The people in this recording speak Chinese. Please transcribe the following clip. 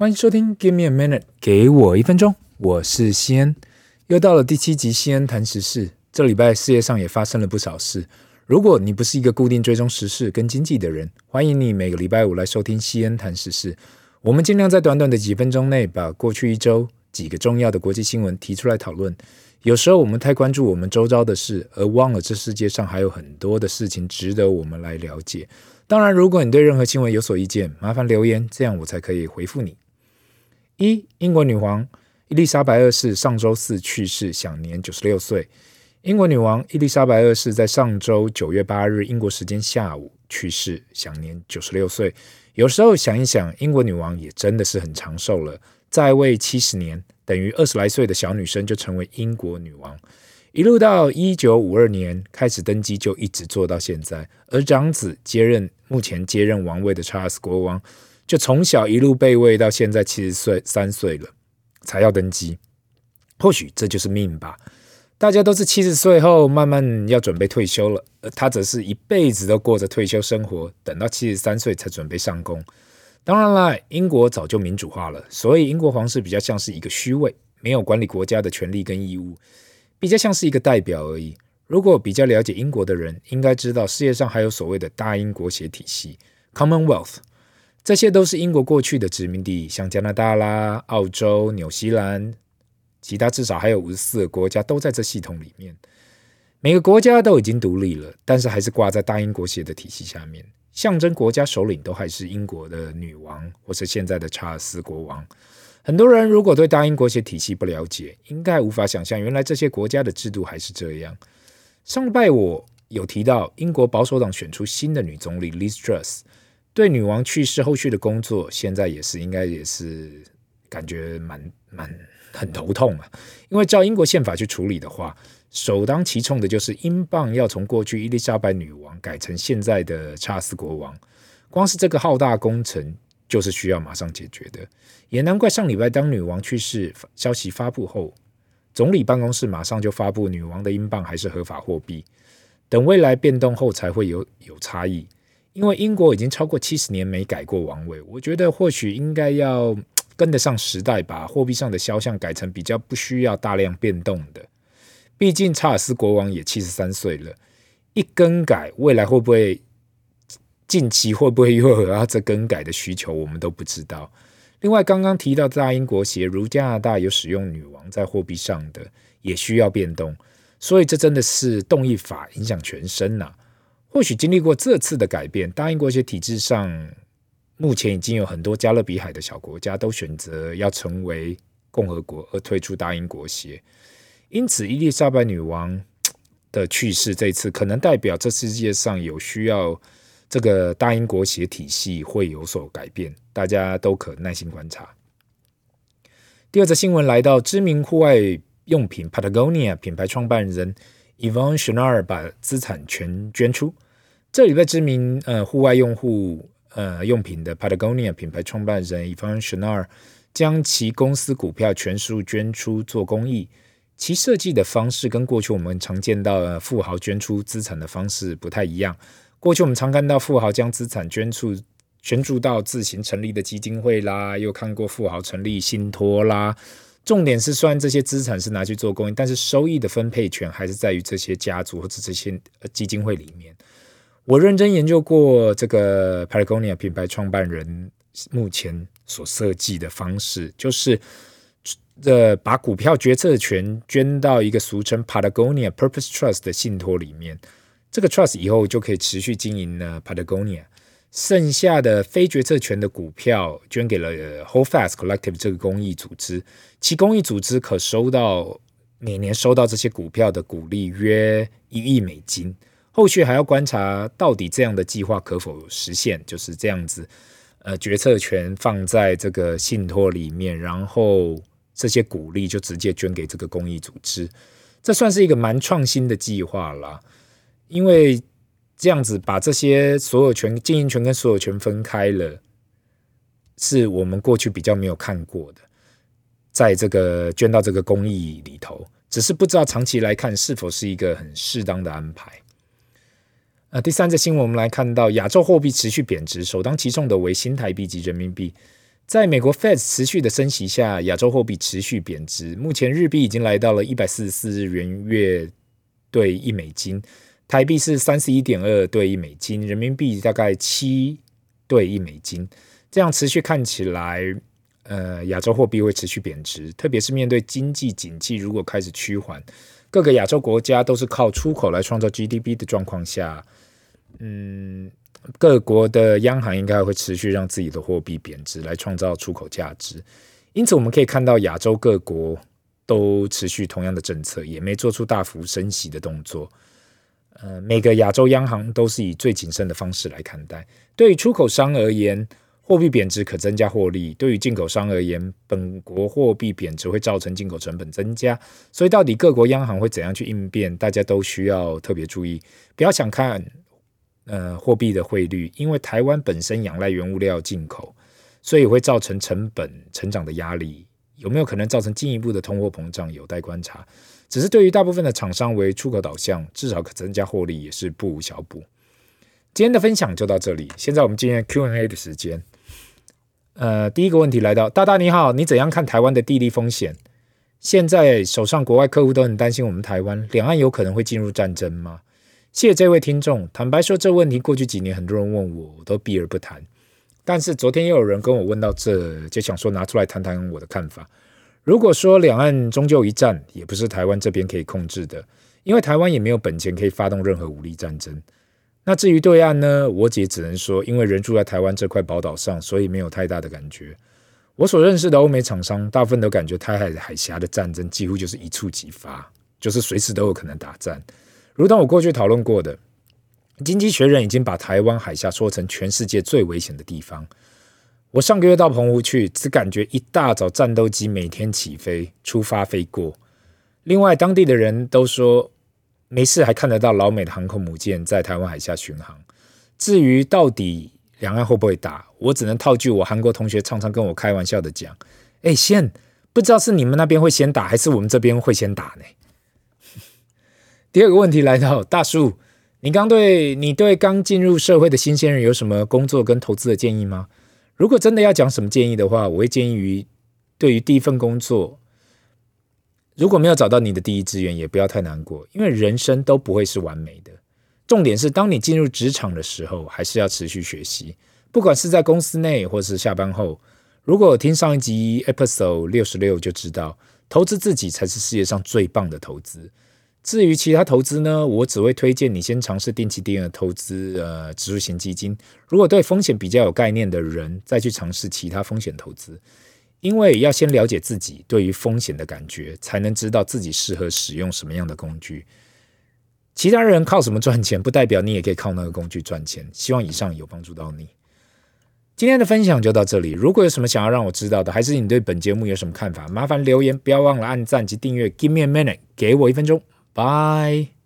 欢迎收听《Give Me a Minute》，给我一分钟。我是西恩，又到了第七集西恩谈时事。这礼拜世界上也发生了不少事。如果你不是一个固定追踪时事跟经济的人，欢迎你每个礼拜五来收听西恩谈时事。我们尽量在短短的几分钟内，把过去一周几个重要的国际新闻提出来讨论。有时候我们太关注我们周遭的事，而忘了这世界上还有很多的事情值得我们来了解。当然，如果你对任何新闻有所意见，麻烦留言，这样我才可以回复你。一、英国女王伊丽莎白二世上周四去世，享年九十六岁。英国女王伊丽莎白二世在上周九月八日英国时间下午去世，享年九十六岁。有时候想一想，英国女王也真的是很长寿了，在位七十年，等于二十来岁的小女生就成为英国女王，一路到一九五二年开始登基，就一直做到现在。而长子接任，目前接任王位的查尔斯国王。就从小一路被位到现在七十岁三岁了，才要登基。或许这就是命吧。大家都是七十岁后慢慢要准备退休了，而他则是一辈子都过着退休生活，等到七十三岁才准备上工。当然了，英国早就民主化了，所以英国皇室比较像是一个虚位，没有管理国家的权利跟义务，比较像是一个代表而已。如果比较了解英国的人，应该知道世界上还有所谓的大英国协体系 （Commonwealth）。这些都是英国过去的殖民地，像加拿大啦、澳洲、纽西兰，其他至少还有五十四个国家都在这系统里面。每个国家都已经独立了，但是还是挂在大英国协的体系下面，象征国家首领都还是英国的女王或是现在的查尔斯国王。很多人如果对大英国协体系不了解，应该无法想象原来这些国家的制度还是这样。上礼拜我有提到，英国保守党选出新的女总理 Liz Truss。对女王去世后续的工作，现在也是应该也是感觉蛮蛮很头痛啊。因为照英国宪法去处理的话，首当其冲的就是英镑要从过去伊丽莎白女王改成现在的查尔斯国王。光是这个浩大工程，就是需要马上解决的。也难怪上礼拜当女王去世消息发布后，总理办公室马上就发布女王的英镑还是合法货币。等未来变动后才会有有差异。因为英国已经超过七十年没改过王位，我觉得或许应该要跟得上时代，把货币上的肖像改成比较不需要大量变动的。毕竟查尔斯国王也七十三岁了，一更改，未来会不会近期会不会又有要这更改的需求，我们都不知道。另外，刚刚提到大英国协，如加拿大有使用女王在货币上的，也需要变动，所以这真的是动一法影响全身呐、或许经历过这次的改变，大英国协体制上，目前已经有很多加勒比海的小国家都选择要成为共和国而退出大英国协。因此，伊丽莎白女王的去世这次，可能代表这世界上有需要这个大英国协体系会有所改变，大家都可耐心观察。第二则新闻来到知名户外用品 Patagonia 品牌创办人。Yvon Chouinard 把资产全捐出。这礼拜知名呃户外用户呃用品的 Patagonia 品牌创办人 Yvon Chouinard 将其公司股票全数捐出做公益。其设计的方式跟过去我们常见到的富豪捐出资产的方式不太一样。过去我们常看到富豪将资产捐出捐助到自行成立的基金会啦，又看过富豪成立信托啦。重点是，虽然这些资产是拿去做公益，但是收益的分配权还是在于这些家族或者这些基金会里面。我认真研究过这个 Patagonia 品牌创办人目前所设计的方式，就是呃把股票决策权捐到一个俗称 Patagonia Purpose Trust 的信托里面，这个 Trust 以后就可以持续经营呢 Patagonia。剩下的非决策权的股票捐给了 Holdfast Collective 这个公益组织，其公益组织可收到每年收到这些股票的股利约一亿美金。后续还要观察到底这样的计划可否实现，就是这样子。呃，决策权放在这个信托里面，然后这些股利就直接捐给这个公益组织，这算是一个蛮创新的计划啦，因为。这样子把这些所有权、经营权跟所有权分开了，是我们过去比较没有看过的。在这个捐到这个公益里头，只是不知道长期来看是否是一个很适当的安排。呃，第三则新闻我们来看到亚洲货币持续贬值，首当其冲的为新台币及人民币。在美国 Fed 持续的升息下，亚洲货币持续贬值。目前日币已经来到了一百四十四日元月兑一美金，台币是三十一点二兑一美金，人民币大概七兑一美金。这样持续看起来，呃，亚洲货币会持续贬值，特别是面对经济景气如果开始趋缓，各个亚洲国家都是靠出口来创造 GDP 的状况下，嗯。各国的央行应该会持续让自己的货币贬值，来创造出口价值。因此，我们可以看到亚洲各国都持续同样的政策，也没做出大幅升息的动作。呃，每个亚洲央行都是以最谨慎的方式来看待。对于出口商而言，货币贬值可增加获利；对于进口商而言，本国货币贬值会造成进口成本增加。所以，到底各国央行会怎样去应变，大家都需要特别注意。不要想看。呃，货币的汇率，因为台湾本身仰赖原物料进口，所以会造成成本成长的压力。有没有可能造成进一步的通货膨胀，有待观察。只是对于大部分的厂商为出口导向，至少可增加获利，也是不无小补。今天的分享就到这里，现在我们进入 Q&A 的时间。呃，第一个问题来到，大大你好，你怎样看台湾的地利风险？现在手上国外客户都很担心我们台湾，两岸有可能会进入战争吗？谢谢这位听众。坦白说，这问题过去几年很多人问我，我都避而不谈。但是昨天又有人跟我问到这，就想说拿出来谈谈我的看法。如果说两岸终究一战，也不是台湾这边可以控制的，因为台湾也没有本钱可以发动任何武力战争。那至于对岸呢？我姐只能说，因为人住在台湾这块宝岛上，所以没有太大的感觉。我所认识的欧美厂商，大部分都感觉台海海峡的战争几乎就是一触即发，就是随时都有可能打战。如同我过去讨论过的，《经济学人》已经把台湾海峡说成全世界最危险的地方。我上个月到澎湖去，只感觉一大早战斗机每天起飞、出发飞过。另外，当地的人都说没事，还看得到老美的航空母舰在台湾海峡巡航。至于到底两岸会不会打，我只能套句我韩国同学常常跟我开玩笑的讲：“哎，先不知道是你们那边会先打，还是我们这边会先打呢？” 第二个问题来到大叔，你刚对你对刚进入社会的新鲜人有什么工作跟投资的建议吗？如果真的要讲什么建议的话，我会建议于对于第一份工作，如果没有找到你的第一志愿，也不要太难过，因为人生都不会是完美的。重点是当你进入职场的时候，还是要持续学习，不管是在公司内或是下班后。如果听上一集 Episode 六十六就知道，投资自己才是世界上最棒的投资。至于其他投资呢，我只会推荐你先尝试定期定额投资，呃，指数型基金。如果对风险比较有概念的人，再去尝试其他风险投资。因为要先了解自己对于风险的感觉，才能知道自己适合使用什么样的工具。其他人靠什么赚钱，不代表你也可以靠那个工具赚钱。希望以上有帮助到你。今天的分享就到这里。如果有什么想要让我知道的，还是你对本节目有什么看法，麻烦留言，不要忘了按赞及订阅。Give me a minute，给我一分钟。拜。